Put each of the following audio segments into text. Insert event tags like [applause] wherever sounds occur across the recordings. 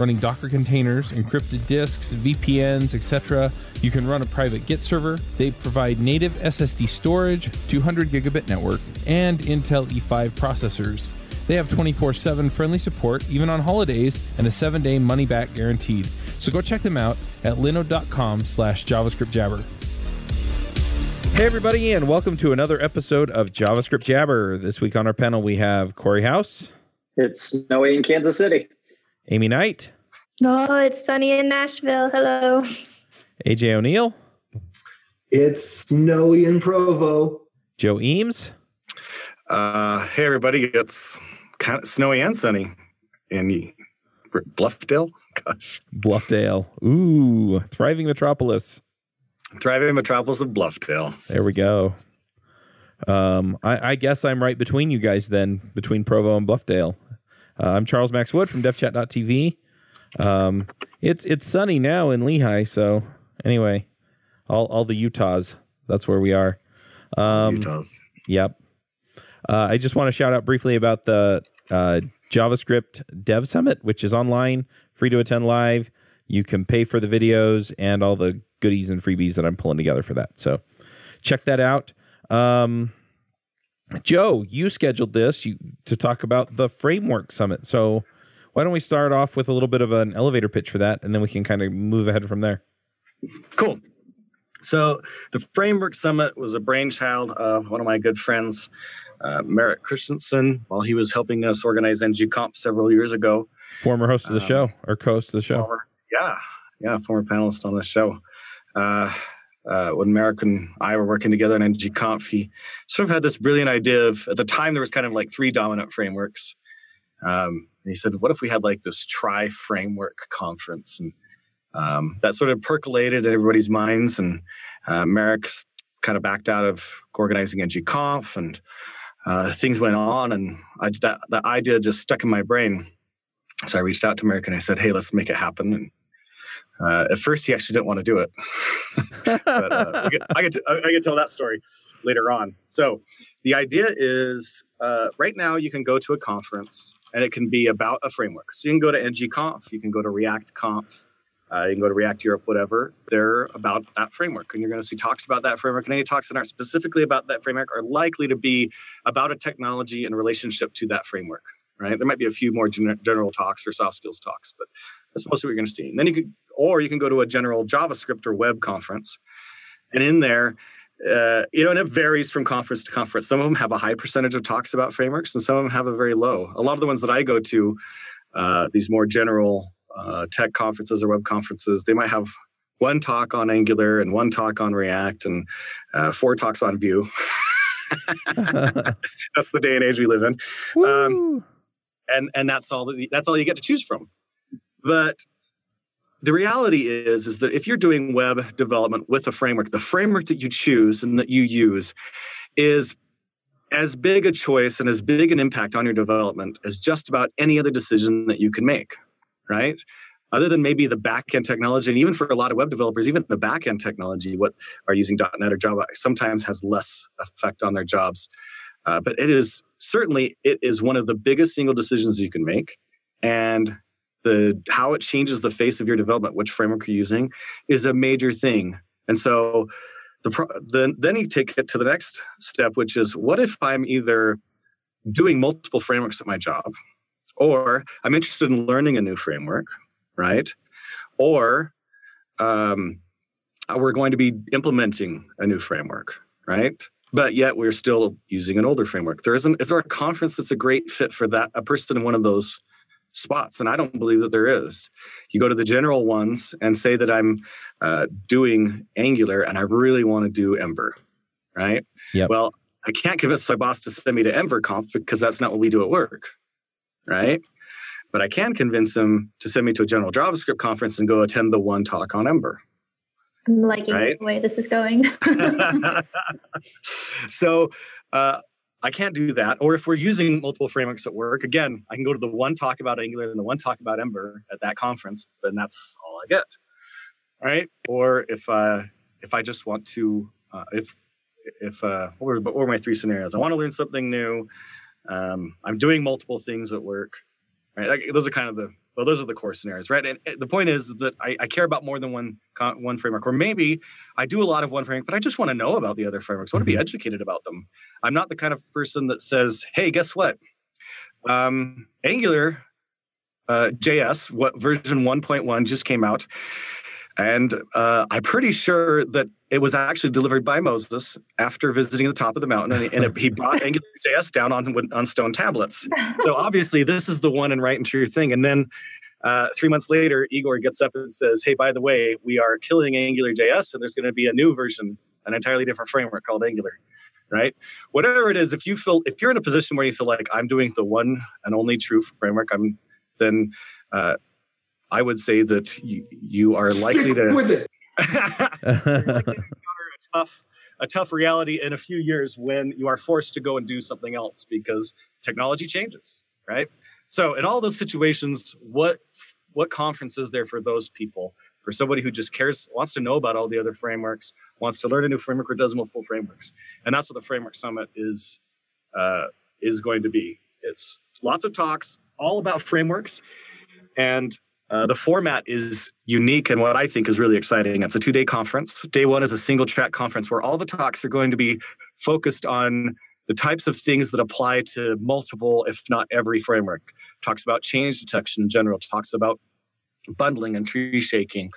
running Docker containers, encrypted disks, VPNs, etc. You can run a private Git server. They provide native SSD storage, 200 gigabit network, and Intel E5 processors. They have 24 7 friendly support, even on holidays, and a 7 day money back guaranteed. So go check them out at linode.com slash JavaScript Jabber. Hey, everybody, and welcome to another episode of JavaScript Jabber. This week on our panel, we have Cory House. It's snowy in Kansas City. Aimee Knight. Oh, it's sunny in Nashville. Hello. AJ O'Neal. It's snowy in Provo. Joe Eames. Uh, hey, everybody. It's kind of snowy and sunny in Bluffdale. [laughs] Gosh. Bluffdale. Ooh, thriving metropolis. Thriving metropolis of Bluffdale. There we go. Um, I, I, guess I'm right between you guys then, between Provo and Bluffdale. Uh, I'm Charles Max Wood from DevChat.tv. Um, it's it's sunny now in Lehi, so anyway, all all the Utahs. That's where we are. Um, Utahs. Yep. Uh, I just want to shout out briefly about the uh, JavaScript Dev Summit, which is online, free to attend live. You can pay for the videos and all the goodies and freebies that I'm pulling together for that. So check that out. Um, Joe, you scheduled this you, to talk about the Framework Summit. So why don't we start off with a little bit of an elevator pitch for that, and then we can kind of move ahead from there. Cool. So the Framework Summit was a brainchild of one of my good friends, uh, Merrick Christensen, while he was helping us organize NGConf several years ago. Former host of the um, show, or co-host of the show. Former, yeah, yeah, former panelist on the show. Uh, uh, when Merrick and I were working together in NGConf, he sort of had this brilliant idea of, at the time, there was kind of like three dominant frameworks. Um, and he said, what if we had like this tri framework conference? And um, that sort of percolated in everybody's minds. And uh, Merrick kind of backed out of organizing NGConf and uh, things went on. And I, that, that idea just stuck in my brain. So I reached out to Merrick and I said, hey, let's make it happen. And uh, at first, he actually didn't want to do it. [laughs] but, uh, I, get, I, to, I get to tell that story later on. So the idea is uh, right now you can go to a conference and it can be about a framework. So you can go to NGConf, you can go to React Conf, uh, you can go to React Europe, whatever. They're about that framework, and you're going to see talks about that framework. And any talks that aren't specifically about that framework are likely to be about a technology in relationship to that framework. Right? There might be a few more gen- general talks or soft skills talks, but that's mostly what you're going to see. And then you could, or you can go to a general JavaScript or web conference, and in there uh, you know, and it varies from conference to conference. Some of them have a high percentage of talks about frameworks, and some of them have a very low. A lot of the ones that I go to, uh, these more general uh, tech conferences or web conferences, they might have one talk on Angular and one talk on React and uh, four talks on Vue. [laughs] that's the day and age we live in, um, and and that's all that, that's all you get to choose from. But the reality is is that if you're doing web development with a framework the framework that you choose and that you use is as big a choice and as big an impact on your development as just about any other decision that you can make right? Other than maybe the backend technology and even for a lot of web developers even the backend technology what are using. net or java sometimes has less effect on their jobs. Uh, but it is certainly it is one of the biggest single decisions you can make. And the how it changes the face of your development, which framework you're using, is a major thing. And so the then then you take it to the next step, which is what if I'm either doing multiple frameworks at my job, or I'm interested in learning a new framework, right? Or um, we're going to be implementing a new framework, right? But yet we're still using an older framework. There isn't. Is there a conference that's a great fit for that? A person in one of those spots and i don't believe that there is you go to the general ones and say that i'm uh, doing angular and i really want to do ember right Yeah. well i can't convince my boss to send me to ember conf because that's not what we do at work right but I can convince him to send me to a general JavaScript conference and go attend the one talk on Ember. I'm liking Right? the way this is going. [laughs] [laughs] so uh, I can't do that. Or if we're using multiple frameworks at work, again, I can go to the one talk about Angular and the one talk about Ember at that conference, and that's all I get. Right? Or if uh, if I just want to, uh, if if uh, what were, what were my three scenarios? I want to learn something new. Um, I'm doing multiple things at work. Right? Those are kind of the well, those are the core scenarios, right? And, the point is that I, I care about more than one one framework, or maybe I do a lot of one framework, but I just want to know about the other frameworks. I want to be educated about them. I'm not the kind of person that says, "Hey, guess what? Um, Angular uh, JS, what version 1.1 just came out, and uh, I'm pretty sure that it was actually delivered by Moses after visiting the top of the mountain, and, and it, he brought [laughs] Angular JS down on on stone tablets. [laughs] So obviously, this is the one and right and true thing. And then uh, three months later, Igor gets up and says, "Hey, by the way, we are killing Angular JS, and there's going to be a new version, an entirely different framework called Angular." Right? Whatever it is, if you feel if you're in a position where you feel like I'm doing the one and only true framework, I'm then uh, I would say that you, you are likely to with it. [laughs] a tough a tough reality in a few years when you are forced to go and do something else because technology changes right? So in all those situations what what conference is there for those people? For somebody who just cares wants to know about all the other frameworks wants to learn a new framework or does multiple frameworks. And that's what the framework summit is uh, is going to be. It's lots of talks all about frameworks. And uh, the format is unique and what I think is really exciting. It's a two day conference. Day one is a single track conference where all the talks are going to be focused on the types of things that apply to multiple, if not every framework. Talks about change detection in general, talks about bundling and tree shaking,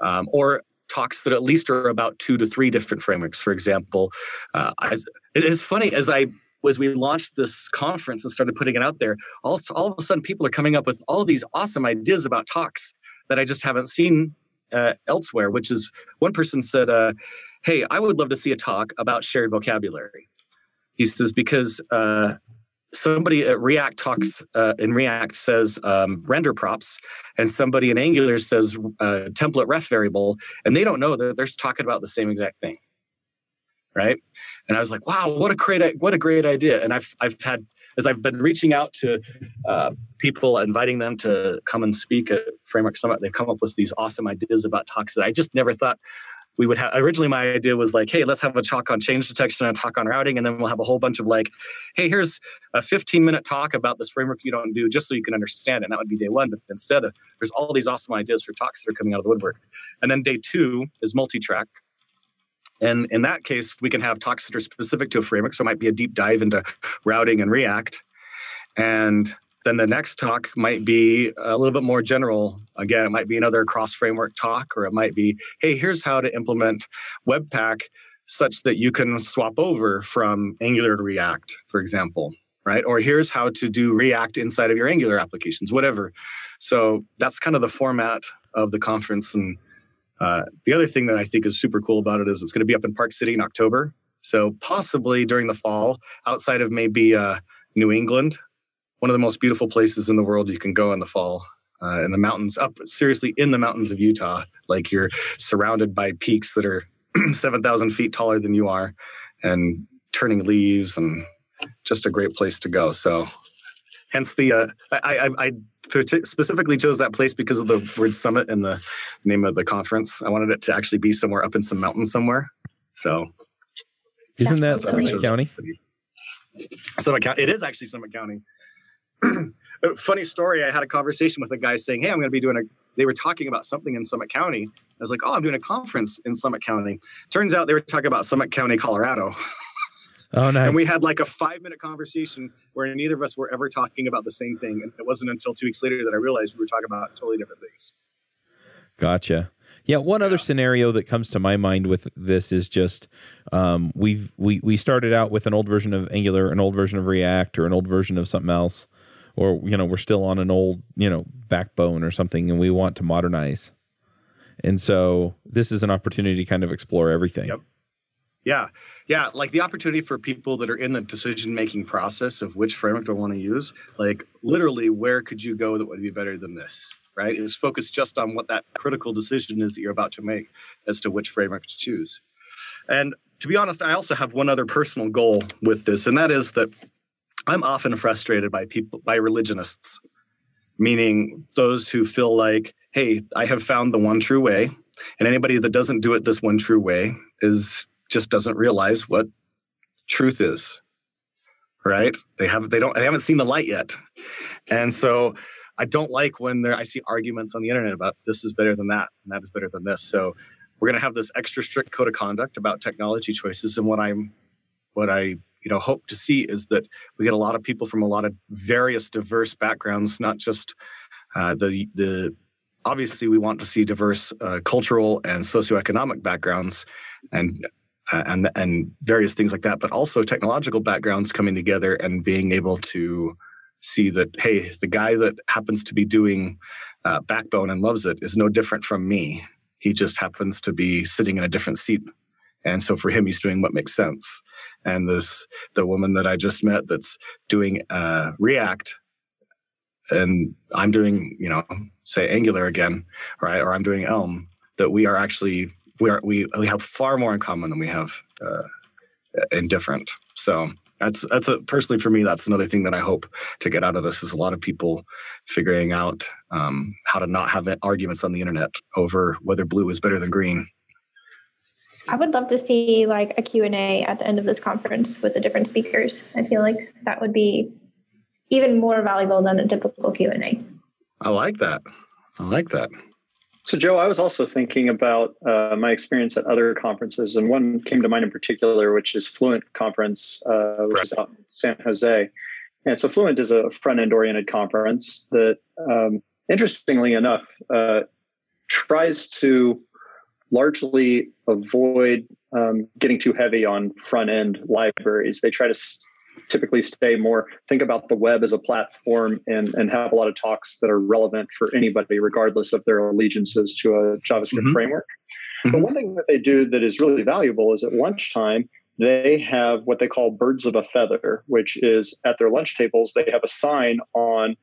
um, or talks that at least are about two to three different frameworks. For example, uh, as, it is funny as I was we launched this conference and started putting it out there, all, all of a sudden people are coming up with all these awesome ideas about talks that I just haven't seen uh, elsewhere. Which is one person said, uh, "Hey, I would love to see a talk about shared vocabulary." He says because uh, somebody at React talks uh, in React says um, render props, and somebody in Angular says uh, template ref variable, and they don't know that they're talking about the same exact thing right? And I was like, wow, what a great what a great idea. And I've I've had as I've been reaching out to uh, people, inviting them to come and speak at Framework Summit, they've come up with these awesome ideas about talks that I just never thought we would have. Originally, my idea was like, hey, let's have a talk on change detection and a talk on routing, and then we'll have a whole bunch of like, hey, here's a 15 minute talk about this framework you don't do, just so you can understand it. And that would be day one. But instead, of, there's all these awesome ideas for talks that are coming out of the woodwork. And then day two is multi track. And in that case, we can have talks that are specific to a framework. So it might be a deep dive into routing and React. And then the next talk might be a little bit more general. Again, it might be another cross framework talk, or it might be, hey, here's how to implement Webpack such that you can swap over from Angular to React, for example, right? Or here's how to do React inside of your Angular applications, whatever. So that's kind of the format of the conference. And uh, the other thing that I think is super cool about it is it's going to be up in Park City in October. So possibly during the fall, outside of maybe uh, New England, one of the most beautiful places in the world you can go in the fall. Uh, in the mountains, up seriously in the mountains of Utah, like you're surrounded by peaks that are [clears throat] 7,000 feet taller than you are and turning leaves and just a great place to go. So, hence the, uh, I, I, I specifically chose that place because of the word summit and the name of the conference. I wanted it to actually be somewhere up in some mountain somewhere. So, Isn't that that's why we Summit County? Summit County. It is actually Summit County. [clears throat] Funny story. I had a conversation with a guy saying, "Hey, I'm going to be doing a." They were talking about something in Summit County. I was like, "Oh, I'm doing a conference in Summit County." Turns out they were talking about Summit County, Colorado, [laughs] Oh, nice. and we had like a five minute conversation where neither of us were ever talking about the same thing. And it wasn't until two weeks later that I realized we were talking about totally different things. Gotcha. Yeah, one other scenario that comes to my mind with this is just um, we've we we started out with an old version of Angular, an old version of React, or an old version of something else, or you know we're still on an old you know backbone or something, and we want to modernize. And so this is an opportunity to kind of explore everything. Yep. Yeah. Yeah. Like the opportunity for people that are in the decision making process of which framework do I want to use, like literally, where could you go that would be better than this? Right? Is focused just on what that critical decision is that you're about to make as to which framework to choose. And to be honest, I also have one other personal goal with this, and that is that I'm often frustrated by people, by religionists, meaning those who feel like, hey, I have found the one true way. And anybody that doesn't do it this one true way is just doesn't realize what truth is right? They have they don't they haven't seen the light yet. And so i don't like when there i see arguments on the internet about this is better than that and that is better than this. So we're going to have this extra strict code of conduct about technology choices. And what i'm what i you know hope to see is that we get a lot of people from a lot of various diverse backgrounds not just uh, the the obviously we want to see diverse uh, cultural and socioeconomic backgrounds. And uh, and and various things like that, but also technological backgrounds coming together and being able to see that hey, the guy that happens to be doing uh, Backbone and loves it is no different from me. He just happens to be sitting in a different seat, and so for him, he's doing what makes sense. And this the woman that I just met that's doing uh, React and I'm doing, you know, say Angular again, right? Or I'm doing Elm, that we are actually we are we we have far more in common than we have uh, in different. So that's that's a personally for me that's another thing that I hope to get out of this is a lot of people figuring out um, how to not have arguments on the internet over whether blue is better than green. I would love to see like a Q&A at the end of this conference with the different speakers. I feel like that would be even more valuable than a typical Q&A. I like that. I like that. So, Joe, I was also thinking about uh, my experience at other conferences, and one came to mind in particular, which is Fluent Conference, uh, which is out in San Jose. And so, Fluent is a front end oriented conference that, um, interestingly enough, uh, tries to largely avoid um, getting too heavy on front end libraries. They try to typically stay more think about the web as a platform and and have a lot of talks that are relevant for anybody regardless of their allegiances to a javascript mm-hmm. framework mm-hmm. but one thing that they do that is really valuable is at lunchtime they have what they call birds of a feather which is at their lunch tables they have a sign on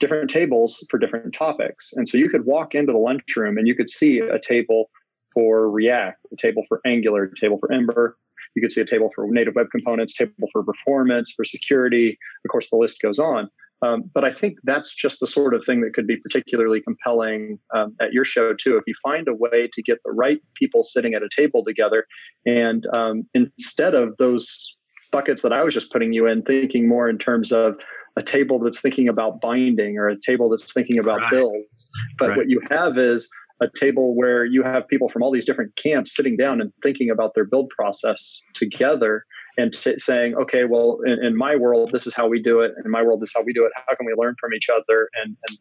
different tables for different topics and so you could walk into the lunchroom and you could see a table for react a table for angular a table for ember you could see a table for native web components, table for performance, for security. Of course, the list goes on. Um, but I think that's just the sort of thing that could be particularly compelling um, at your show too. If you find a way to get the right people sitting at a table together, and um, instead of those buckets that I was just putting you in, thinking more in terms of a table that's thinking about binding or a table that's thinking about right. builds, but right. what you have is a table where you have people from all these different camps sitting down and thinking about their build process together and t- saying, okay, well, in, in, my world, this is how we do it. In my world, this is how we do it. How can we learn from each other and, and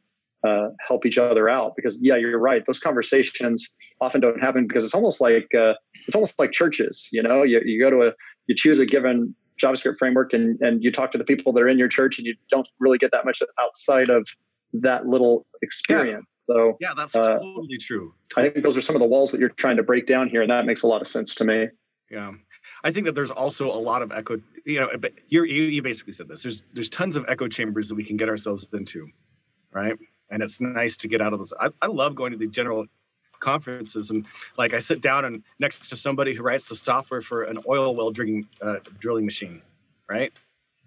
uh, help each other out? Because yeah, you're right. Those conversations often don't happen because it's almost like uh, it's almost like churches. You know, you, you go to a you choose a given JavaScript framework and and you talk to the people that are in your church and you don't really get that much outside of that little experience. So yeah, that's uh, totally true. I think those are some of the walls that you're trying to break down here, and that makes a lot of sense to me. Yeah. I think that there's also a lot of echo. You know, you you basically said this. There's there's tons of echo chambers that we can get ourselves into, right? And it's nice to get out of those. I, I love going to the general conferences and like I sit down and next to somebody who writes the software for an oil well drilling uh, drilling machine, right?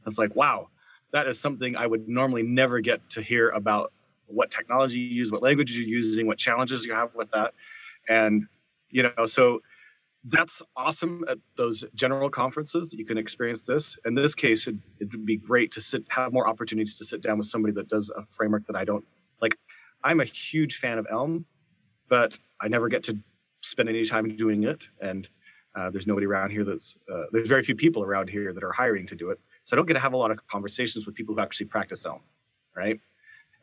It's like wow, that is something I would normally never get to hear about what technology you use, what languages you're using, what challenges you have with that. And, you know, so that's awesome at those general conferences that you can experience this. In this case, it, it would be great to sit, have more opportunities to sit down with somebody that does a framework that I don't like. I'm a huge fan of Elm, but I never get to spend any time doing it. And uh, there's nobody around here that's, uh, there's very few people around here that are hiring to do it. So I don't get to have a lot of conversations with people who actually practice Elm, right?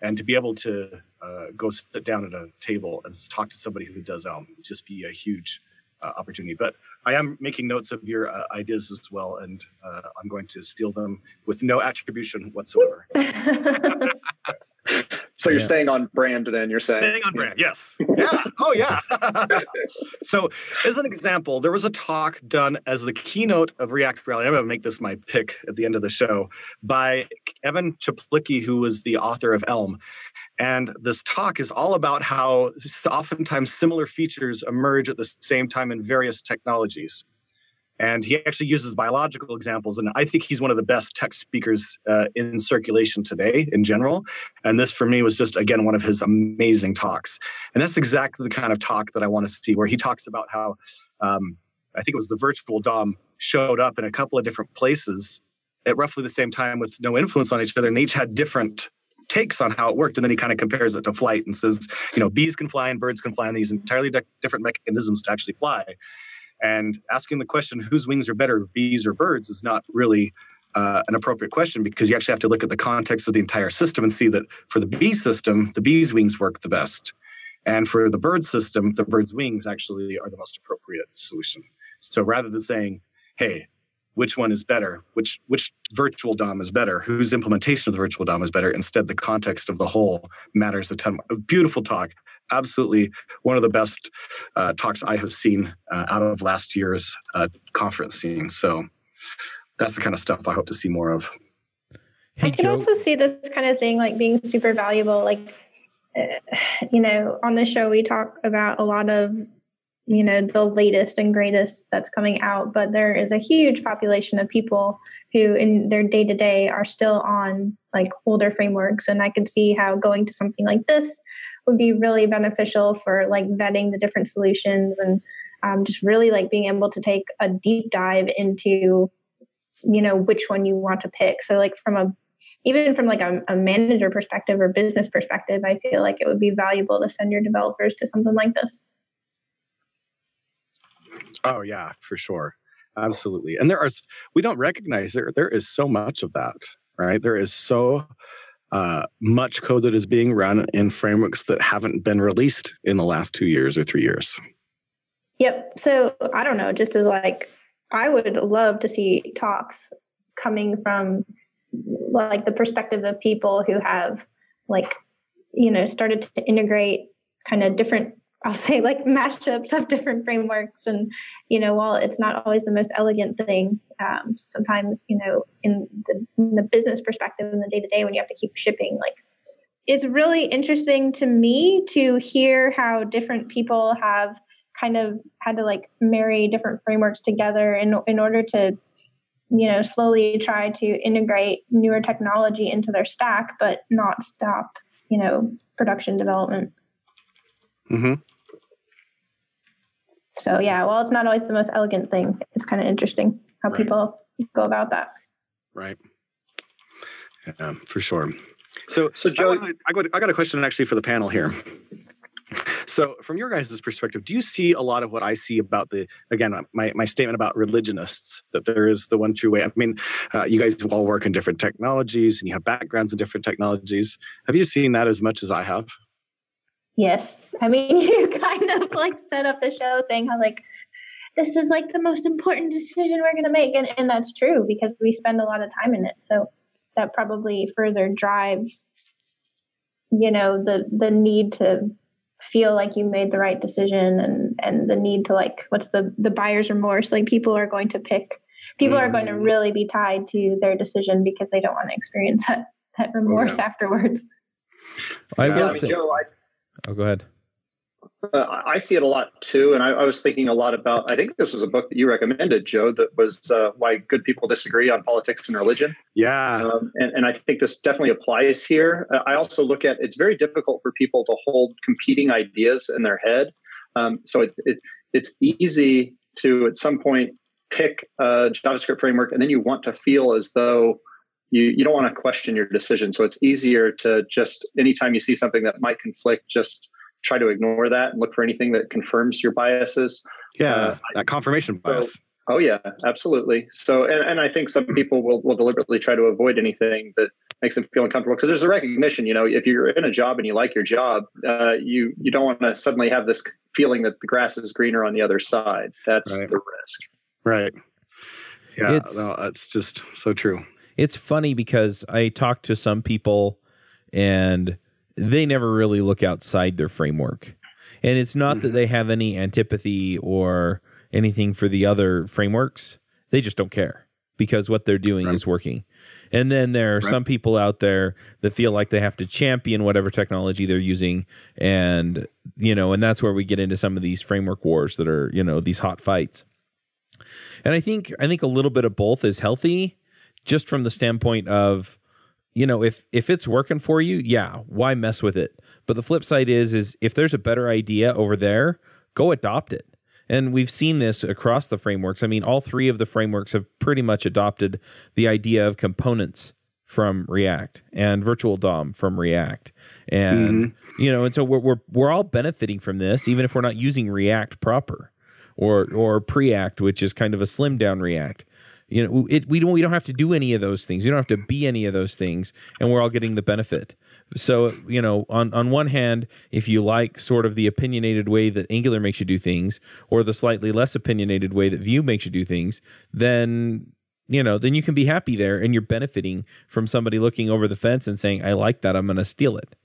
And to be able to uh, go sit down at a table and talk to somebody who does Elm just be a huge uh, opportunity. But I am making notes of your uh, ideas as well, and uh, I'm going to steal them with no attribution whatsoever. [laughs] So you're Yeah. staying on brand then, you're saying? Staying on brand, yes. Yeah. Oh, yeah. [laughs] so, as an example, there was a talk done as the keynote of React Rally. I'm going to make this my pick at the end of the show by Evan Czaplicki, who was the author of Elm. And this talk is all about how oftentimes similar features emerge at the same time in various technologies. And he actually uses biological examples. And I think he's one of the best tech speakers uh, in circulation today in general. And this for me was just, again, one of his amazing talks. And that's exactly the kind of talk that I want to see, where he talks about how um, I think it was the virtual DOM showed up in a couple of different places at roughly the same time with no influence on each other. And each had different takes on how it worked. And then he kind of compares it to flight and says, you know, bees can fly and birds can fly, and they use entirely di- different mechanisms to actually fly. And asking the question, whose wings are better, bees or birds, is not really uh, an appropriate question because you actually have to look at the context of the entire system and see that for the bee system, the bee's wings work the best. And for the bird system, the bird's wings actually are the most appropriate solution. So rather than saying, hey, which one is better, which which virtual DOM is better, whose implementation of the virtual DOM is better, instead the context of the whole matters a ton. A beautiful talk. Absolutely one of the best uh, talks I have seen uh, out of last year's uh, conference scene. So that's the kind of stuff I hope to see more of. Hey, I can Joe. also see this kind of thing like being super valuable. Like, uh, you know, on the show we talk about a lot of, you know, the latest and greatest that's coming out, but there is a huge population of people who, in their day to day, are still on like older frameworks, and I can see how going to something like this would be really beneficial for like vetting the different solutions and um, just really like being able to take a deep dive into you know which one you want to pick so like from a even from like a, a manager perspective or business perspective i feel like it would be valuable to send your developers to something like this Oh yeah, for sure. Absolutely. And there are we don't recognize there there is so much of that, right? There is so uh, much code that is being run in frameworks that haven't been released in the last two years or three years. Yep. So I don't know, just as like, I would love to see talks coming from like the perspective of people who have like, you know, started to integrate kind of different, I'll say like mashups of different frameworks. And, you know, while it's not always the most elegant thing, um, sometimes, you know, in the, in the business perspective in the day to day when you have to keep shipping, like it's really interesting to me to hear how different people have kind of had to like marry different frameworks together in in order to you know slowly try to integrate newer technology into their stack but not stop you know production development hmm so yeah while it's not always the most elegant thing it's kind of interesting how Right. people go about that Right. Yeah, for sure. So, So, Joe- wanna- I got I got a question actually for the panel here. So, from your guys' perspective, do you see a lot of what I see about the again my my statement about religionists that there is the one true way? I mean, uh, you guys all work in different technologies and you have backgrounds in different technologies. Have you seen that as much as I have? Yes i mean [laughs] you kind of like set up the show saying how like this is like the most important decision we're going to make and, and that's true because we spend a lot of time in it so that probably further drives you know the the need to feel like you made the right decision and and the need to like what's the the buyer's remorse like people are going to pick people are going to Mhm. really be tied to their decision because they don't want to experience that that remorse yeah. afterwards I Yeah, will I mean, say. Joe, I, Oh, go ahead. uh, I see it a lot too, and I, I was thinking a lot about. I think this was a book that you recommended, Joe, that was uh, "Why Good People Disagree on Politics and Religion," Yeah. um, and, and I think this definitely applies here. Uh, I also look at it's very difficult for people to hold competing ideas in their head, um, so it's it, it's easy to at some point pick a JavaScript framework, and then you want to feel as though you, you don't want to question your decision. So it's easier to just anytime you see something that might conflict, just try to ignore that and look for anything that confirms your biases. Yeah. uh, that confirmation bias. Oh yeah, absolutely. So and, and I think some people will, will deliberately try to avoid anything that makes them feel uncomfortable because there's a recognition, you know, if you're in a job and you like your job, uh, you you don't want to suddenly have this feeling that the grass is greener on the other side. That's Right. the risk. Right. Yeah. It's- no, that's just so true. It's funny because I talk to some people and they never really look outside their framework. And it's not mm-hmm. that they have any antipathy or anything for the other frameworks. They just don't care because what they're doing right. is working. And then there are right. some people out there that feel like they have to champion whatever technology they're using. And, you know, and that's where we get into some of these framework wars that are, you know, these hot fights. And I think I think a little bit of both is healthy, just from the standpoint of, you know, if if it's working for you, yeah, why mess with it? But the flip side is is if there's a better idea over there, go adopt it. And we've seen this across the frameworks. I mean, all three of the frameworks have pretty much adopted the idea of components from React and virtual DOM from React. And mm-hmm. you know, and so we're we're we're all benefiting from this, even if we're not using React proper or or Preact, which is kind of a slim down React. You know, it, we don't we don't have to do any of those things. We don't have to be any of those things, and we're all getting the benefit. So, you know, on, on one hand, if you like sort of the opinionated way that Angular makes you do things, or the slightly less opinionated way that Vue makes you do things, then you know, then you can be happy there and you're benefiting from somebody looking over the fence and saying, I like that, I'm going to steal it.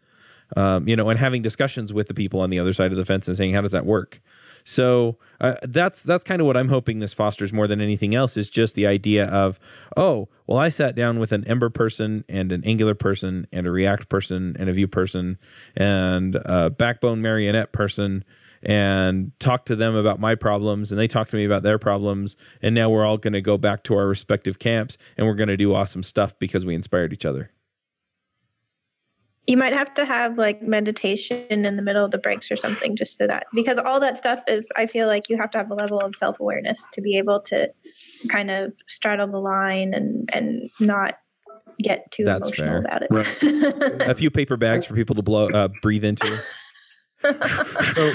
Um, you know, and having discussions with the people on the other side of the fence and saying, how does that work? So uh, that's that's kind of what I'm hoping this fosters more than anything else is just the idea of oh well I sat down with an Ember person and an Angular person and a React person and a Vue person and a Backbone Marionette person and talked to them about my problems and they talked to me about their problems and now we're all going to go back to our respective camps and we're going to do awesome stuff because we inspired each other. You might have to have like meditation in the middle of the breaks or something just so that because all that stuff is I feel like you have to have a level of self-awareness to be able to kind of straddle the line and and not get too That's emotional fair. about it. Right. [laughs] a few paper bags for people to blow uh, breathe into. [laughs] so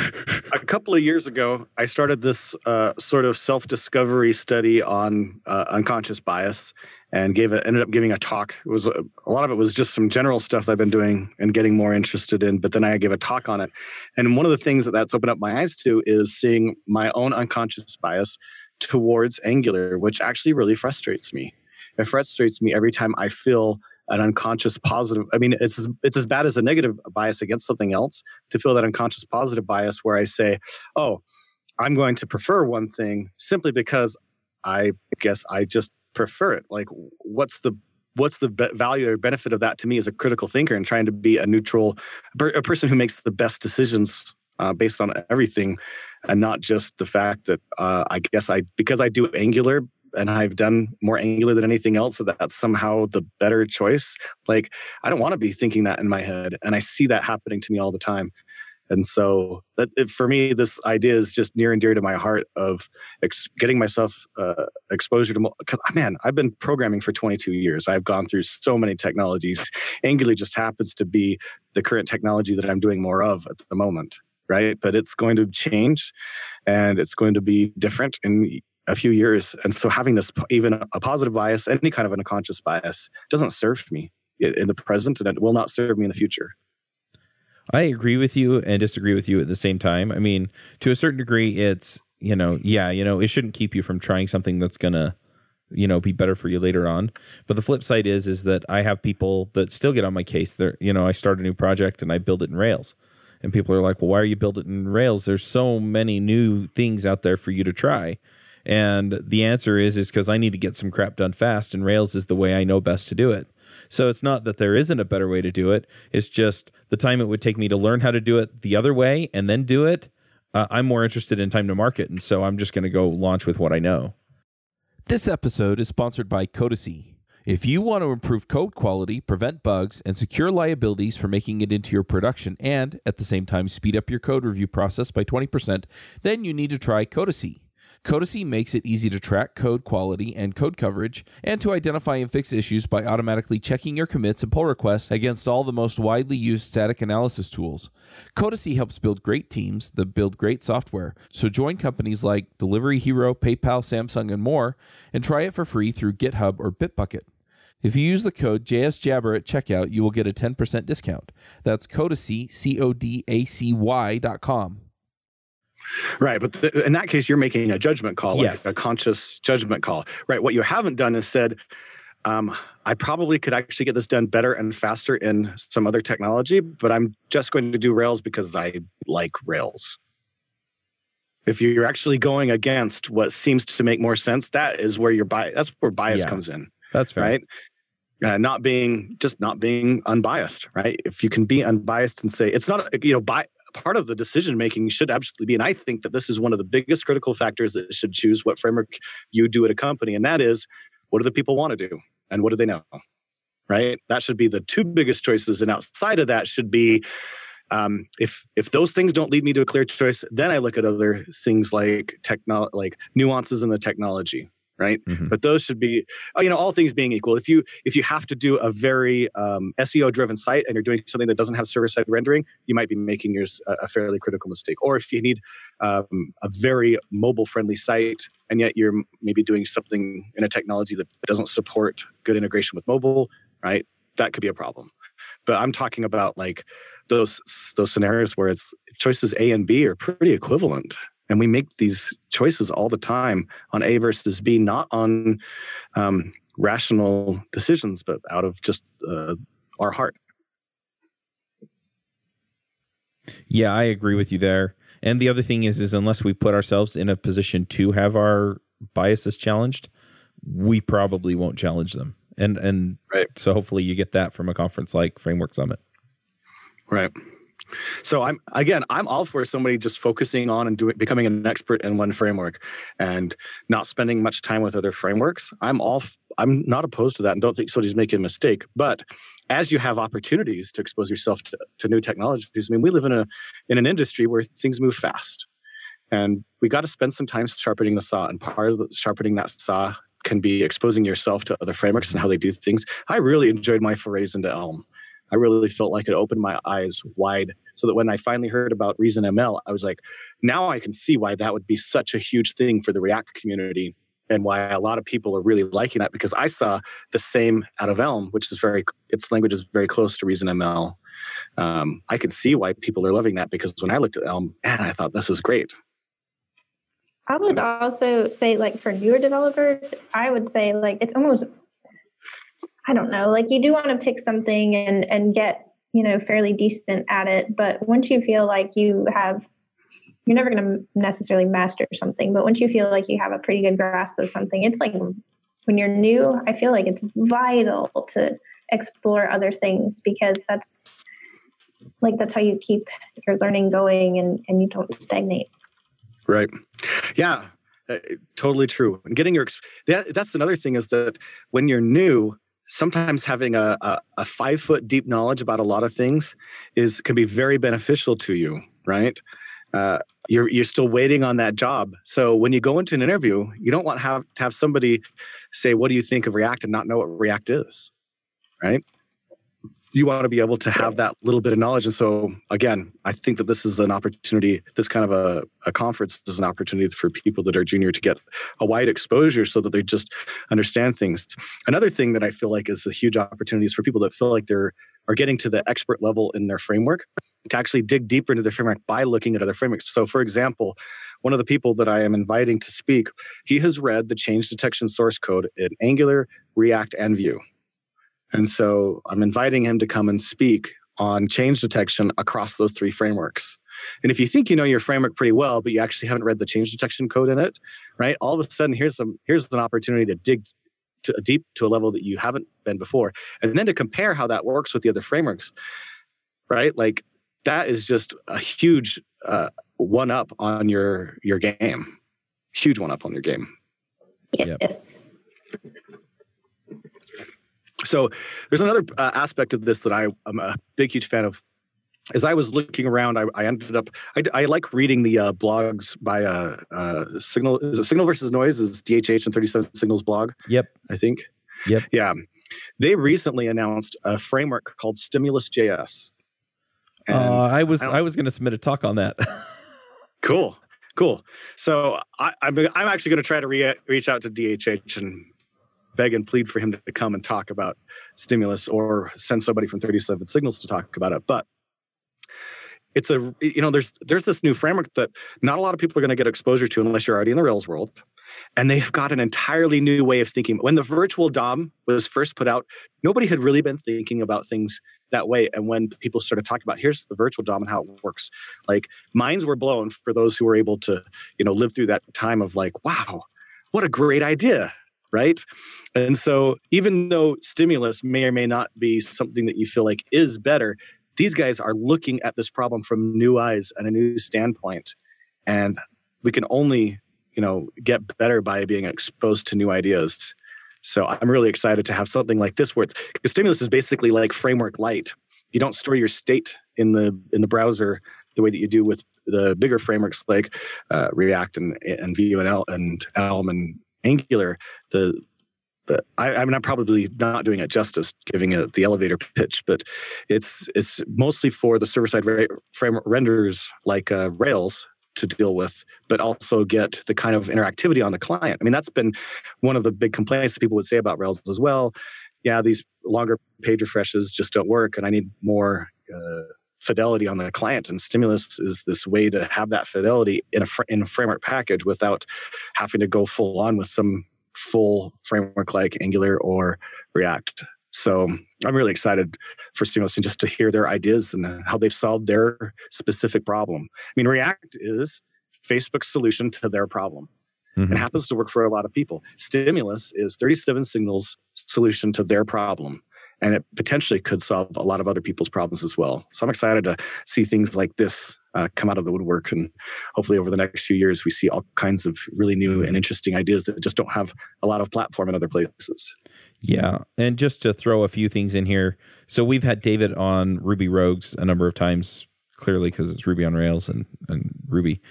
a couple of years ago i started this uh, sort of self-discovery study on uh, unconscious bias and gave it ended up giving a talk. It was a, a, lot of it was just some general stuff i've been doing and getting more interested in but then i gave a talk on it. And one of the things that that's opened up my eyes to is seeing my own unconscious bias towards angular which actually really frustrates me. It frustrates me every time i feel an unconscious positive i mean it's it's as bad as a negative bias against something else to feel that unconscious positive bias where i say oh i'm going to prefer one thing simply because i guess i just prefer it? Like what's the what's the be- value or benefit of that to me as a critical thinker and trying to be a neutral a person who makes the best decisions uh, based on everything and not just the fact that uh, i guess i because i do angular and i've done more angular than anything else so that's somehow the better choice like i don't want to be thinking that in my head and i see that happening to me all the time and so that for me, this idea is just near and dear to my heart of ex- getting myself uh, exposure to. Cause, man, I've been programming for 22 years. I've gone through so many technologies. [laughs] Angular just happens to be the current technology that I'm doing more of at the moment, right? But it's going to change, and it's going to be different in a few years. And so having this even a positive bias, any kind of an unconscious bias, doesn't serve me in the present, and it will not serve me in the future. I agree with you and disagree with you at the same time. I mean, to a certain degree, it's you know, yeah, you know, it shouldn't keep you from trying something that's gonna, you know, be better for you later on. But the flip side is, is that I have people that still get on my case. They're, you know, I start a new project and I build it in Rails, and people are like, "Well, why are you building it in Rails? There's so many new things out there for you to try." And the answer is, is because I need to get some crap done fast, and Rails is the way I know best to do it. So it's not that there isn't a better way to do it. It's just the time it would take me to learn how to do it the other way and then do it. Uh, I'm more interested in time to market. And so I'm just going to go launch with what I know. This episode is sponsored by Codacy. If you want to improve code quality, prevent bugs, and secure liabilities for making it into your production, and at the same time speed up your code review process by 20%, then you need to try Codacy. Codacy makes it easy to track code quality and code coverage, and to identify and fix issues by automatically checking your commits and pull requests against all the most widely used static analysis tools. Codacy helps build great teams that build great software. So join companies like Delivery Hero, PayPal, Samsung, and more, and try it for free through GitHub or Bitbucket. If you use the code JSJabber at checkout, you will get a 10% discount. That's Codacy, C O D A C Y dot com. Right, but th- in that case, you're making a judgment call, like yes. a conscious judgment call. Right. What you haven't done is said, Um, I probably could actually get this done better and faster in some other technology, but I'm just going to do Rails because I like Rails. If you're actually going against what seems to make more sense, that is where your bias. That's where bias Yeah. comes in, That's fair. right? Uh, not being just not being unbiased, right? If you can be unbiased and say it's not, you know, by part of the decision making should absolutely be, and I think that this is one of the biggest critical factors that should choose what framework you do at a company, and that is what do the people want to do and what do they know, right? That should be the two biggest choices, and outside of that should be um, if if those things don't lead me to a clear choice, then I look at other things like technology, like nuances in the technology, right? Mhm. But those should be, uh, you know, all things being equal. If you if you have to do a very um, SEO driven site and you're doing something that doesn't have server side rendering, you might be making yours a, a fairly critical mistake. Or if you need um, a very mobile friendly site and yet you're maybe doing something in a technology that doesn't support good integration with mobile, right? That could be a problem. But I'm talking about like those those scenarios where it's choices A and B are pretty equivalent. And we make these choices all the time on A versus B, not on um, rational decisions, but out of just uh, our heart. Yeah, I agree with you there. And the other thing is, is unless we put ourselves in a position to have our biases challenged, we probably won't challenge them. And and Right. so hopefully you get that from a conference like Framework Summit. Right. So I'm again, I'm all for somebody just focusing on and doing becoming an expert in one framework and not spending much time with other frameworks. I'm all I'm not opposed to that and don't think somebody's making a mistake. But as you have opportunities to expose yourself to, to new technologies, I mean, we live in a in an industry where things move fast. And we got to spend some time sharpening the saw. And part of the, sharpening that saw can be exposing yourself to other frameworks and how they do things. I really enjoyed my forays into Elm. I really felt like it opened my eyes wide so that when I finally heard about Reason ML, I was like, now I can see why that would be such a huge thing for the React community and why a lot of people are really liking that because I saw the same out of Elm, which is very, its language is very close to Reason ML. Um, I can see why people are loving that because when I looked at Elm, man, I thought this is great. I would also say, like, for newer developers, I would say, like, it's almost, I don't know, like, you do want to pick something and, and get, you know, fairly decent at it. But once you feel like you have, you're never going to necessarily master something, but once you feel like you have a pretty good grasp of something, it's like when you're new, I feel like it's vital to explore other things because that's like, that's how you keep your learning going and, and you don't stagnate. Right. Yeah. uh, totally true. And getting your that, that's another thing is that when you're new, sometimes having a, a, a five foot deep knowledge about a lot of things is can be very beneficial to you. Right. Uh, you're you're still waiting on that job. So when you go into an interview, you don't want have to have somebody say, "What do you think of React?" and not know what React is. Right. You want to be able to have that little bit of knowledge. And so again, I think that this is an opportunity, this kind of a, a conference is an opportunity for people that are junior to get a wide exposure so that they just understand things. Another thing that I feel like is a huge opportunity is for people that feel like they're are getting to the expert level in their framework to actually dig deeper into their framework by looking at other frameworks. So for example, one of the people that I am inviting to speak, he has read the change detection source code in Angular, React, and Vue. And so I'm inviting him to come and speak on change detection across those three frameworks. And if you think you know your framework pretty well, but you actually haven't read the change detection code in it, right? All of a sudden, here's some here's an opportunity to dig to deep to a level that you haven't been before, and then to compare how that works with the other frameworks, right? Like that is just a huge uh, one up on your your game, huge one up on your game. Yep. So there's another uh, aspect of this that I, am a big, huge fan of. As I was looking around, I, I ended up. I, I, like reading the uh, blogs by uh, uh, Signal. Is it Signal versus Noise? Is DHH and 37 Signals blog? Yep. I think. Yep. Yeah. They recently announced a framework called Stimulus JS. Uh, I was I I, was going to submit a talk on that. [laughs] Cool, cool. So I, I'm I'm actually going to try to re- reach out to DHH and beg and plead for him to come and talk about stimulus, or send somebody from 37 Signals to talk about it. But it's a you know there's there's this new framework that not a lot of people are going to get exposure to unless you're already in the Rails world. and they've got an entirely new way of thinking. When the virtual DOM was first put out, nobody had really been thinking about things that way. And when people started talking about here's the virtual DOM and how it works, like minds were blown for those who were able to, you know, live through that time of like, wow, what a great idea. Right. And so even though stimulus may or may not be something that you feel like is better, these guys are looking at this problem from new eyes and a new standpoint. And we can only you know get better by being exposed to new ideas so i'm really excited to have something like this where it's stimulus is basically like framework light you don't store your state in the in the browser the way that you do with the bigger frameworks like uh, react and and vue and, El, and elm and angular the I, I mean, I'm probably not doing it justice, giving it the elevator pitch. But it's it's mostly for the server side ra- renders like uh, Rails to deal with, but also get the kind of interactivity on the client. I mean, that's been one of the big complaints that people would say about Rails as well. Yeah, these longer page refreshes just don't work, and I need more uh, fidelity on the client. And Stimulus is this way to have that fidelity in a fr- in a framework package without having to go full on with some full framework like Angular or React. So I'm really excited for Stimulus and just to hear their ideas and how they've solved their specific problem. I mean, React is Facebook's solution to their problem. Mm-hmm. It happens to work for a lot of people. Stimulus is 37 Signals' solution to their problem. And it potentially could solve a lot of other people's problems as well. So I'm excited to see things like this uh, come out of the woodwork. And hopefully, over the next few years, we see all kinds of really new and interesting ideas that just don't have a lot of platform in other places. Yeah. And just to throw a few things in here. So we've had David on Ruby Rogues a number of times, clearly because it's Ruby on Rails and, and Ruby.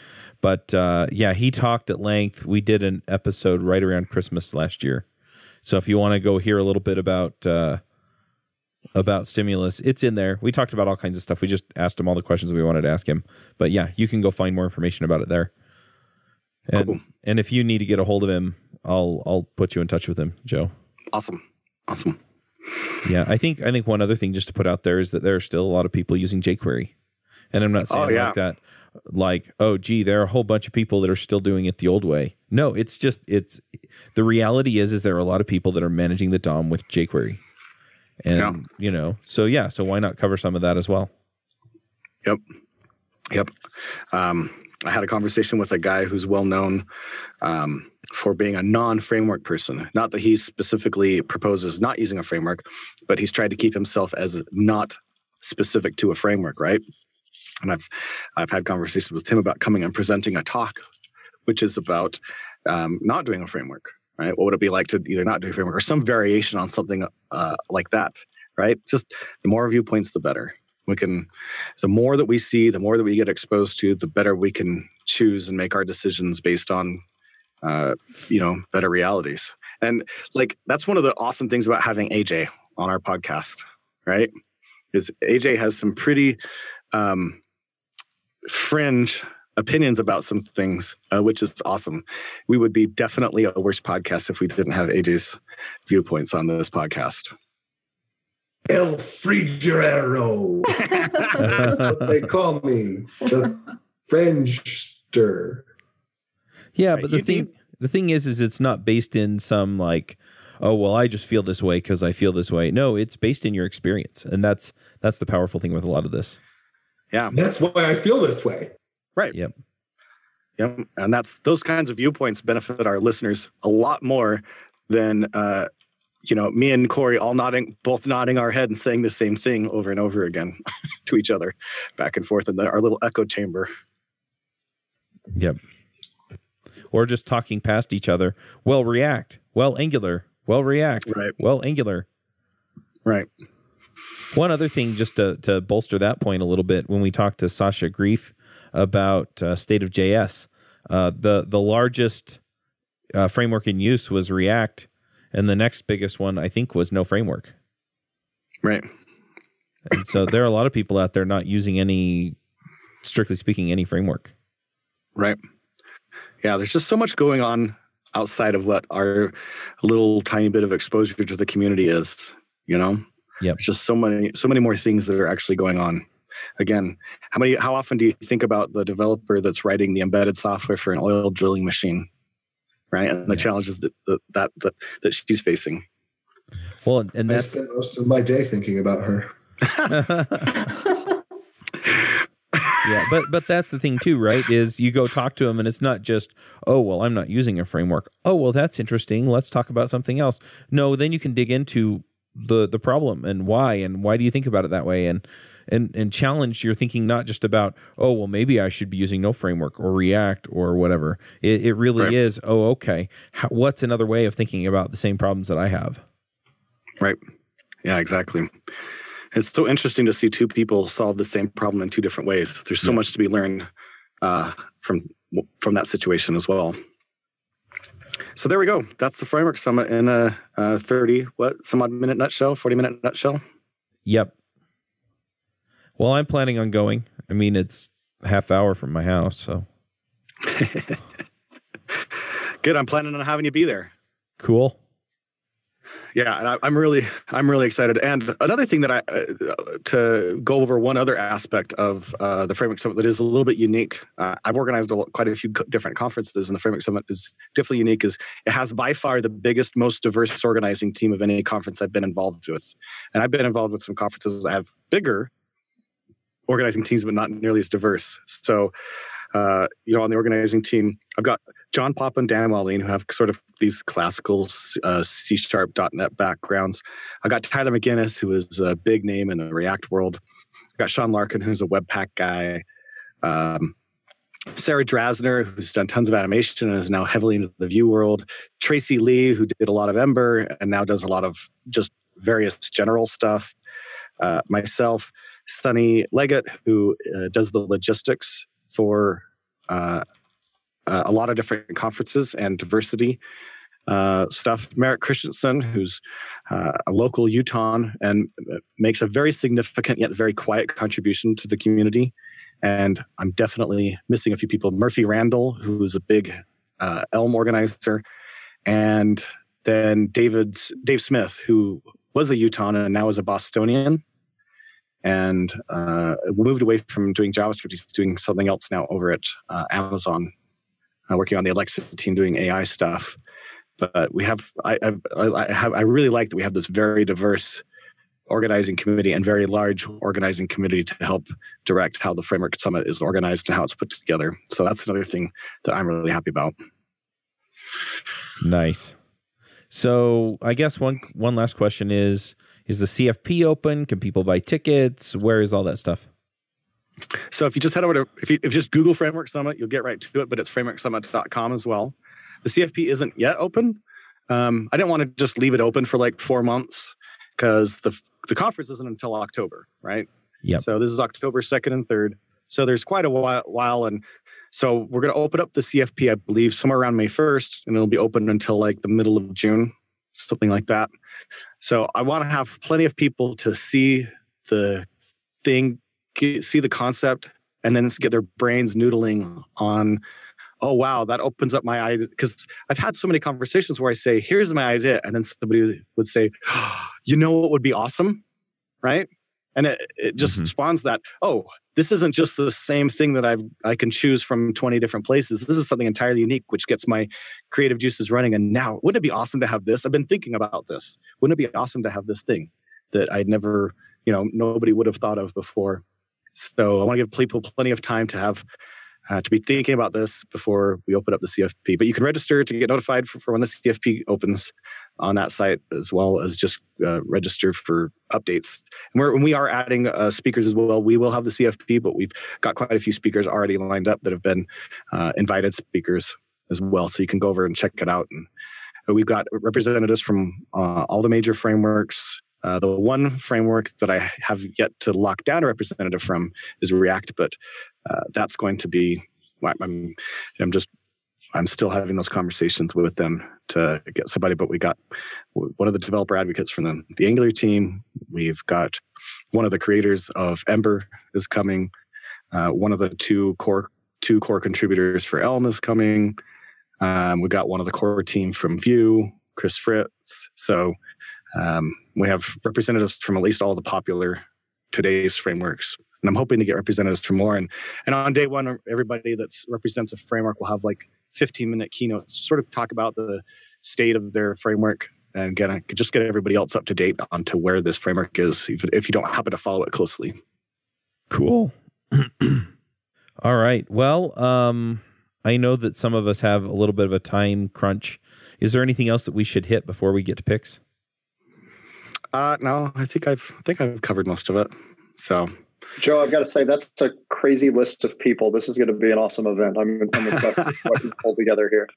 But uh, yeah, he talked at length. We did an episode right around Christmas last year. So if you want to go hear a little bit about uh, about stimulus, it's in there. We talked about all kinds of stuff. We just asked him all the questions we wanted to ask him. But yeah, you can go find more information about it there. And cool. and if you need to get a hold of him, I'll I'll put you in touch with him, Joe. Awesome. Awesome. Yeah, I think I think one other thing just to put out there is that there are still a lot of people using jQuery, and I'm not oh, saying oh, yeah. like that, like oh gee, there are a whole bunch of people that are still doing it the old way. No, it's just it's the reality is is there are a lot of people that are managing the DOM with jQuery, and yeah. you know, so yeah, so why not cover some of that as well? Yep, yep. Um, I had a conversation with a guy who's well known um, for being a non-framework person. Not that he specifically proposes not using a framework, but he's tried to keep himself as not specific to a framework, right? And I've I've had conversations with him about coming and presenting a talk, which is about um, not doing a framework, right? What would it be like to either not do framework or some variation on something uh, like that, right? Just the more viewpoints, the better. We can, the more that we see, the more that we get exposed to, the better we can choose and make our decisions based on uh, you know, better realities. And like that's one of the awesome things about having AJ on our podcast, right? Is AJ has some pretty um, fringe opinions about some things, uh, which is awesome. We would be definitely a worse podcast if we didn't have AJ's viewpoints on this podcast. El Frigero. That's what they call me. The Fringster. Yeah, but the thing the thing is, is it's not based in some like, oh well, I just feel this way because I feel this way. No, it's based in your experience, and that's that's the powerful thing with a lot of this. Yeah, that's why I feel this way. Right. Yep. Yep. And that's those kinds of viewpoints benefit our listeners a lot more than uh, you know, me and Cory all nodding, both nodding our head and saying the same thing over and over again [laughs] to each other, back and forth in the, our little echo chamber. Yep or just talking past each other. Well, React. Well, Angular. Well, React. Right. Well, Angular. Right. One other thing, just to, to bolster that point a little bit, when we talked to Sacha Greif about uh, State of JS, uh, the the largest uh, framework in use was React, and the next biggest one I think was No Framework. Right. And so there are a lot of people out there not using any, strictly speaking, any framework. Right yeah, there's just so much going on outside of what our little tiny bit of exposure to the community is, you know? Yeah. Just so many, so many more things that are actually going on. Again, how many, how often do you think about the developer that's writing the embedded software for an oil drilling machine? right? And the Yeah. challenges that, that that that that she's facing. Well, and, and I that's spend most of my day thinking about her. [laughs] yeah, but but that's the thing too, right? Is you go talk to them, and it's not just oh well, I'm not using a framework. Oh well, that's interesting. Let's talk about something else. No, then you can dig into the the problem and why and why do you think about it that way and and and challenge your thinking not just about oh well maybe I should be using no framework or React or whatever. It, it really Right. is oh okay. How, what's another way of thinking about the same problems that I have? Right. Yeah, exactly. It's so interesting to see two people solve the same problem in two different ways. There's so Yeah. much to be learned uh, from from that situation as well. So there we go. That's the framework summit in a, a 30 what some odd minute nutshell, 40 minute nutshell. Yep. Well, I'm planning on going. I mean, it's a half hour from my house, so [laughs] Good. I'm planning on having you be there. cool. Yeah, and I, I'm really, I'm really excited. And another thing that I, uh, to go over one other aspect of uh, the Framework Summit that is a little bit unique. Uh, I've organized a, lot- quite a few different conferences, and the Framework Summit is definitely unique. Is it has by far the biggest, most diverse organizing team of any conference I've been involved with, and I've been involved with some conferences that have bigger organizing teams, but not nearly as diverse. So, uh, you know, on the organizing team, I've got John Papa and Dan Wahlin, who have sort of these classical uh, C sharp .NET backgrounds. I got Tyler McGinnis, who is a big name in the React world. I got Sean Larkin, who's a Webpack guy. Um, Sarah Drasner, who's done tons of animation and is now heavily into the Vue world. Tracy Lee, who did a lot of Ember and now does a lot of just various general stuff. Uh, myself, Sunny Leggett, who uh, does the logistics for uh, uh, a lot of different conferences and diversity uh, stuff. Merrick Christensen, who's uh, a local Utah and makes a very significant yet very quiet contribution to the community. And I'm definitely missing a few people. Murphy Randle, who's a big Elm organizer, and then David's Dave Smith, who was a Utah and now is a Bostonian and uh, moved away from doing JavaScript. He's doing something else now over at uh, Amazon, uh, working on the Alexa team doing AI stuff. But we have, I, I've, I, have, I really like that we have this very diverse organizing committee and very large organizing committee to help direct how the Framework Summit is organized and how it's put together. So that's another thing that I'm really happy about. Nice. So I guess one one last question is: Is the CFP open? Can people buy tickets? Where is all that stuff? So if you just head over to if you, if you just Google Framework Summit, you'll get right to it. But it's frameworksummit.com as well. The CFP isn't yet open. Um, I didn't want to just leave it open for like four months because the the conference isn't until October, right? Yeah. So this is October second and third. So there's quite a while, while and so we're going to open up the CFP, I believe, somewhere around May 1st, and it'll be open until like the middle of June, something like that. So I want to have plenty of people to see the thing, see the concept, and then get their brains noodling on, oh, wow, that opens up my eyes. Because I've had so many conversations where I say, here's my idea. And then somebody would say, you know what would be awesome? Right. And it, it just Mhm. spawns that, oh, this isn't just the same thing that I've I can choose from 20 different places. This is something entirely unique, which gets my creative juices running. And now, wouldn't it be awesome to have this? I've been thinking about this. Wouldn't it be awesome to have this thing that I'd never, you know, nobody would have thought of before? So I want to give people plenty of time to have uh, to be thinking about this before we open up the CFP. But you can register to get notified for, for when the CFP opens on that site, as well as just uh, register for updates. And we're, we are adding uh, speakers as well, we will have the CFP, but we've got quite a few speakers already lined up that have been uh, invited speakers as well. So you can go over and check it out. And uh, we've got representatives from uh, all the major frameworks. Uh, the one framework that I have yet to lock down a representative from is React, but that's going to be. I'm, I'm just I'm still having those conversations with them to get somebody, but we got one of the developer advocates from the, the Angular team. We've got one of the creators of Ember is coming. Uh, one of the two core two core contributors for Elm is coming. Um, we got one of the core team from Vue, Chris Fritz. So um, we have representatives from at least all the popular today's frameworks and I'm hoping to get representatives from more. And and on day one, everybody that represents a framework will have like 15 minute keynotes, sort of talk about the state of their framework and get just get everybody else up to date on to where this framework is if, if you don't happen to follow it closely. Cool. [clears throat] All right. Well, um, I know that some of us have a little bit of a time crunch. Is there anything else that we should hit before we get to picks? Uh, no, I think I've I think I've covered most of it. So, Joe, I've got to say that's a crazy list of people. This is going to be an awesome event. I'm, I'm [laughs] impressed with what you pulled together here.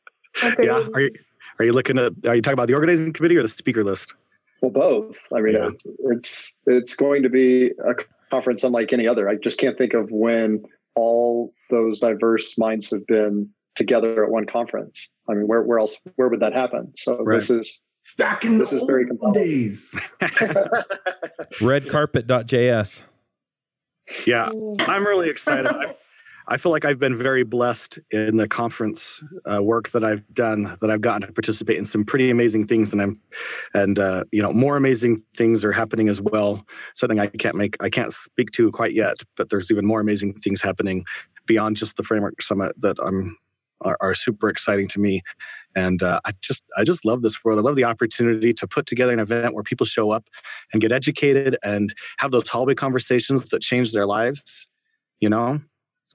Agreed. yeah, are you are you looking at are you talking about the organizing committee or the speaker list? Well, both. I mean, Yeah. it's it's going to be a conference unlike any other. I just can't think of when all those diverse minds have been together at one conference. I mean, where where else where would that happen? So Right. this is Back in This the is very old compelling. days. [laughs] [laughs] Redcarpet.js. Yeah, I'm really excited. I, [laughs] I feel like I've been very blessed in the conference uh, work that I've done. That I've gotten to participate in some pretty amazing things, and I'm, and uh, you know, more amazing things are happening as well. Something I can't make, I can't speak to quite yet, but there's even more amazing things happening beyond just the framework summit that I'm are, are super exciting to me. And uh, I just, I just love this world. I love the opportunity to put together an event where people show up and get educated and have those hallway conversations that change their lives. You know,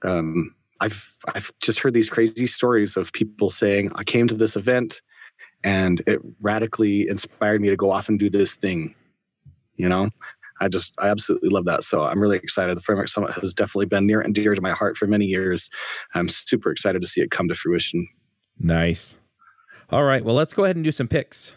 um, I've I've just heard these crazy stories of people saying, "I came to this event, and it radically inspired me to go off and do this thing." You know, I just I absolutely love that. So I'm really excited. The Framework Summit has definitely been near and dear to my heart for many years. I'm super excited to see it come to fruition. Nice. All right. Well, let's go ahead and do some picks.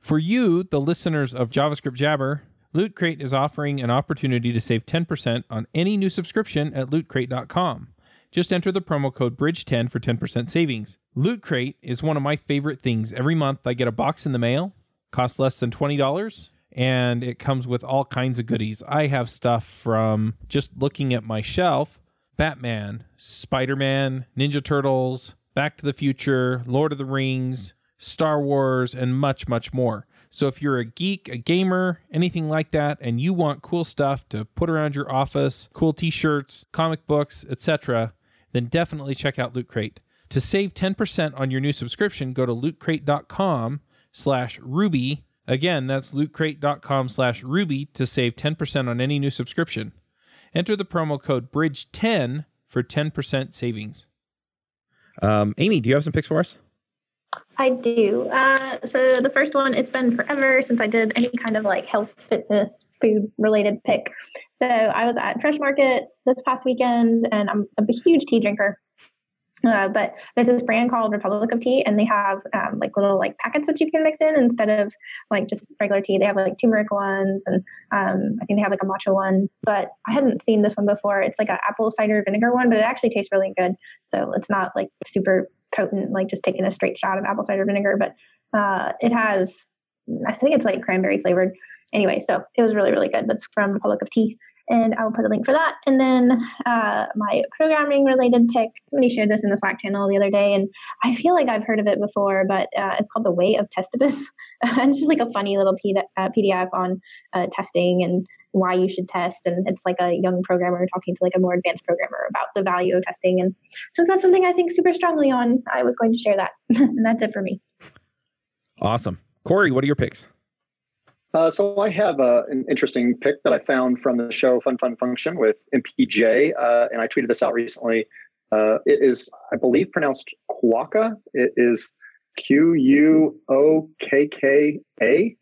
For you, the listeners of JavaScript Jabber, Loot Crate is offering an opportunity to save 10% on any new subscription at lootcrate.com. Just enter the promo code BRIDGE10 for 10% savings. Loot Crate is one of my favorite things. Every month I get a box in the mail, costs less than $20, and it comes with all kinds of goodies. I have stuff from just looking at my shelf Batman, Spider Man, Ninja Turtles, Back to the Future, Lord of the Rings, Star Wars, and much, much more. So if you're a geek, a gamer, anything like that, and you want cool stuff to put around your office, cool t-shirts, comic books, etc., then definitely check out Loot Crate. To save 10% on your new subscription, go to lootcrate.com slash ruby. Again, that's lootcrate.com slash ruby to save 10% on any new subscription. Enter the promo code BRIDGE10 for 10% savings. Um, Aimee, do you have some picks for us? I do. Uh, so the first one, it's been forever since I did any kind of like health, fitness, food related pick. So I was at Fresh Market this past weekend, and I'm a huge tea drinker. Uh, but there's this brand called Republic of Tea, and they have um, like little like packets that you can mix in instead of like just regular tea. They have like turmeric ones, and um, I think they have like a matcha one. But I hadn't seen this one before. It's like an apple cider vinegar one, but it actually tastes really good. So it's not like super potent, like just taking a straight shot of apple cider vinegar, but uh, it has, I think it's like cranberry flavored. Anyway, so it was really, really good. That's from Republic of Tea. And I will put a link for that. And then uh, my programming related pick, somebody shared this in the Slack channel the other day, and I feel like I've heard of it before, but uh, it's called The Way of Testivus. and [laughs] it's just like a funny little P- uh, PDF on uh, testing and why you should test. And it's like a young programmer talking to like a more advanced programmer about the value of testing. And since that's something I think super strongly on, I was going to share that. [laughs] and that's it for me. Awesome. Cory, what are your picks? Uh, so I have uh, an interesting pick that I found from the show Fun Fun Function with MPJ, uh, and I tweeted this out recently. Uh, it is, I believe, pronounced Quokka. It is Q U O K K A.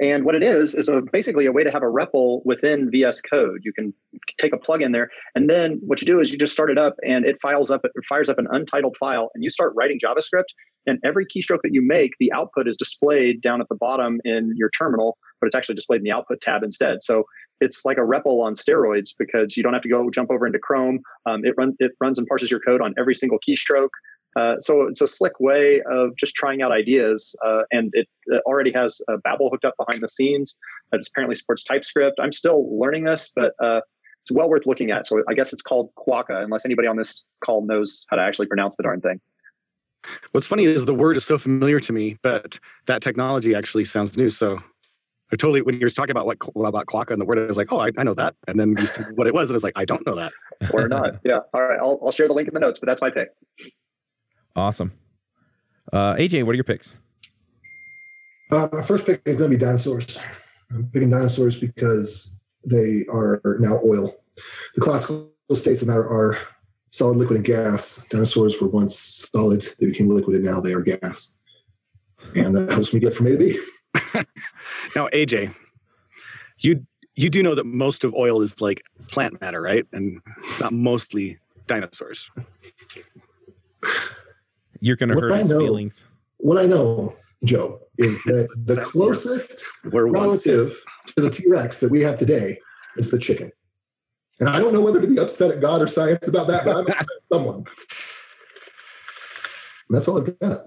And what it is is a, basically a way to have a REPL within VS Code. You can take a plug in there, and then what you do is you just start it up, and it files up, it fires up an untitled file, and you start writing JavaScript. And every keystroke that you make, the output is displayed down at the bottom in your terminal, but it's actually displayed in the output tab instead. So it's like a REPL on steroids because you don't have to go jump over into Chrome. Um, it runs it runs and parses your code on every single keystroke. Uh, so it's a slick way of just trying out ideas, uh, and it, it already has uh, Babel hooked up behind the scenes. It apparently supports TypeScript. I'm still learning this, but uh, it's well worth looking at. So I guess it's called Quokka, unless anybody on this call knows how to actually pronounce the darn thing. What's funny is the word is so familiar to me, but that technology actually sounds new. So I totally when you were talking about what about Quokka and the word, I was like, oh, I, I know that. And then you what it was, and I was like, I don't know that. or not. Yeah. All right. I'll I'll share the link in the notes, but that's my pick. Awesome. Uh, AJ, what are your picks? Uh, my first pick is going to be dinosaurs. I'm picking dinosaurs because they are now oil. The classical states of matter are solid, liquid, and gas. Dinosaurs were once solid; they became liquid, and now they are gas. And that helps me get from A to B. [laughs] now, AJ, you you do know that most of oil is like plant matter, right? And it's not mostly dinosaurs. You're going to hurt his know, feelings. What I know, Joe, is that [laughs] the closest relative to the T Rex that we have today is the chicken. And I don't know whether to be upset at God or science about that, but I'm upset at someone. And that's all I've got.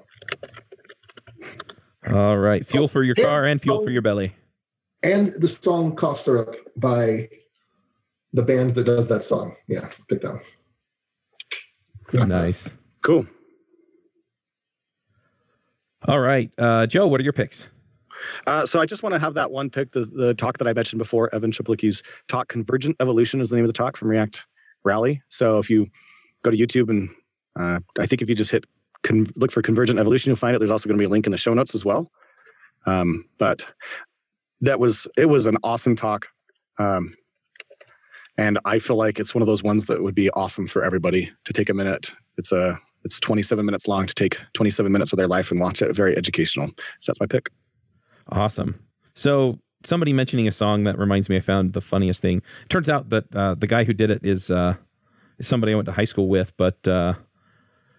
All right. Fuel for your oh, car and fuel for your belly. And the song Cough Syrup by the band that does that song. Yeah, pick that one. Nice. Cool. All right. Uh, Joe, what are your picks? Uh, so I just want to have that one pick, the, the talk that I mentioned before, Evan Czaplicki's talk, Convergent Evolution is the name of the talk from React Rally. So if you go to YouTube and uh, I think if you just hit con- look for Convergent Evolution, you'll find it. There's also going to be a link in the show notes as well. Um, but that was, it was an awesome talk. Um, and I feel like it's one of those ones that would be awesome for everybody to take a minute. It's a it's 27 minutes long to take 27 minutes of their life and watch it. Very educational. So that's my pick. Awesome. So somebody mentioning a song that reminds me, I found the funniest thing. Turns out that uh, the guy who did it is uh, somebody I went to high school with, but uh,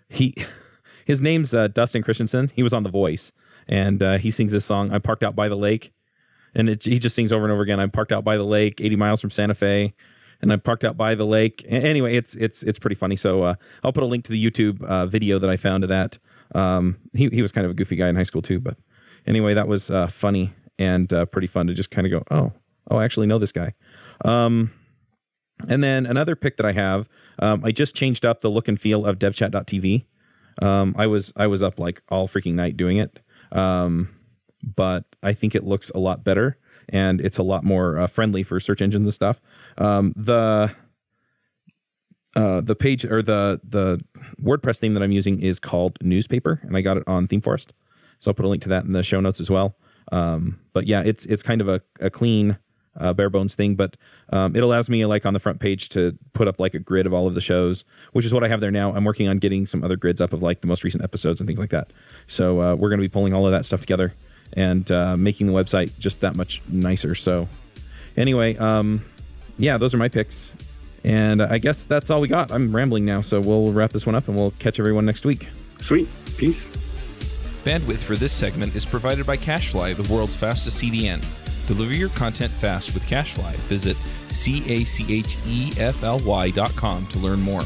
he [laughs] his name's uh, Dustin Christensen. He was on The Voice, and uh, he sings this song. I parked out by the lake, and it, he just sings over and over again. I'm parked out by the lake, 80 miles from Santa Fe and I parked out by the lake. Anyway, it's it's it's pretty funny. So uh, I'll put a link to the YouTube uh, video that I found of that. Um, he he was kind of a goofy guy in high school too, but anyway, that was uh, funny and uh, pretty fun to just kind of go, oh, oh, I actually know this guy. Um, and then another pick that I have, um, I just changed up the look and feel of DevChat.tv. Um, I was I was up like all freaking night doing it, um, but I think it looks a lot better and it's a lot more uh, friendly for search engines and stuff. Um, the uh, the page or the the WordPress theme that I'm using is called Newspaper, and I got it on ThemeForest. So I'll put a link to that in the show notes as well. Um, but yeah, it's it's kind of a, a clean, uh, bare bones thing, but um, it allows me like on the front page to put up like a grid of all of the shows, which is what I have there now. I'm working on getting some other grids up of like the most recent episodes and things like that. So uh, we're going to be pulling all of that stuff together and uh, making the website just that much nicer. So anyway, um, yeah, those are my picks. And I guess that's all we got. I'm rambling now, so we'll wrap this one up and we'll catch everyone next week. Sweet. Peace. Bandwidth for this segment is provided by CacheFly, the world's fastest CDN. Deliver your content fast with CacheFly. Visit C A C H E F L Y dot com to learn more.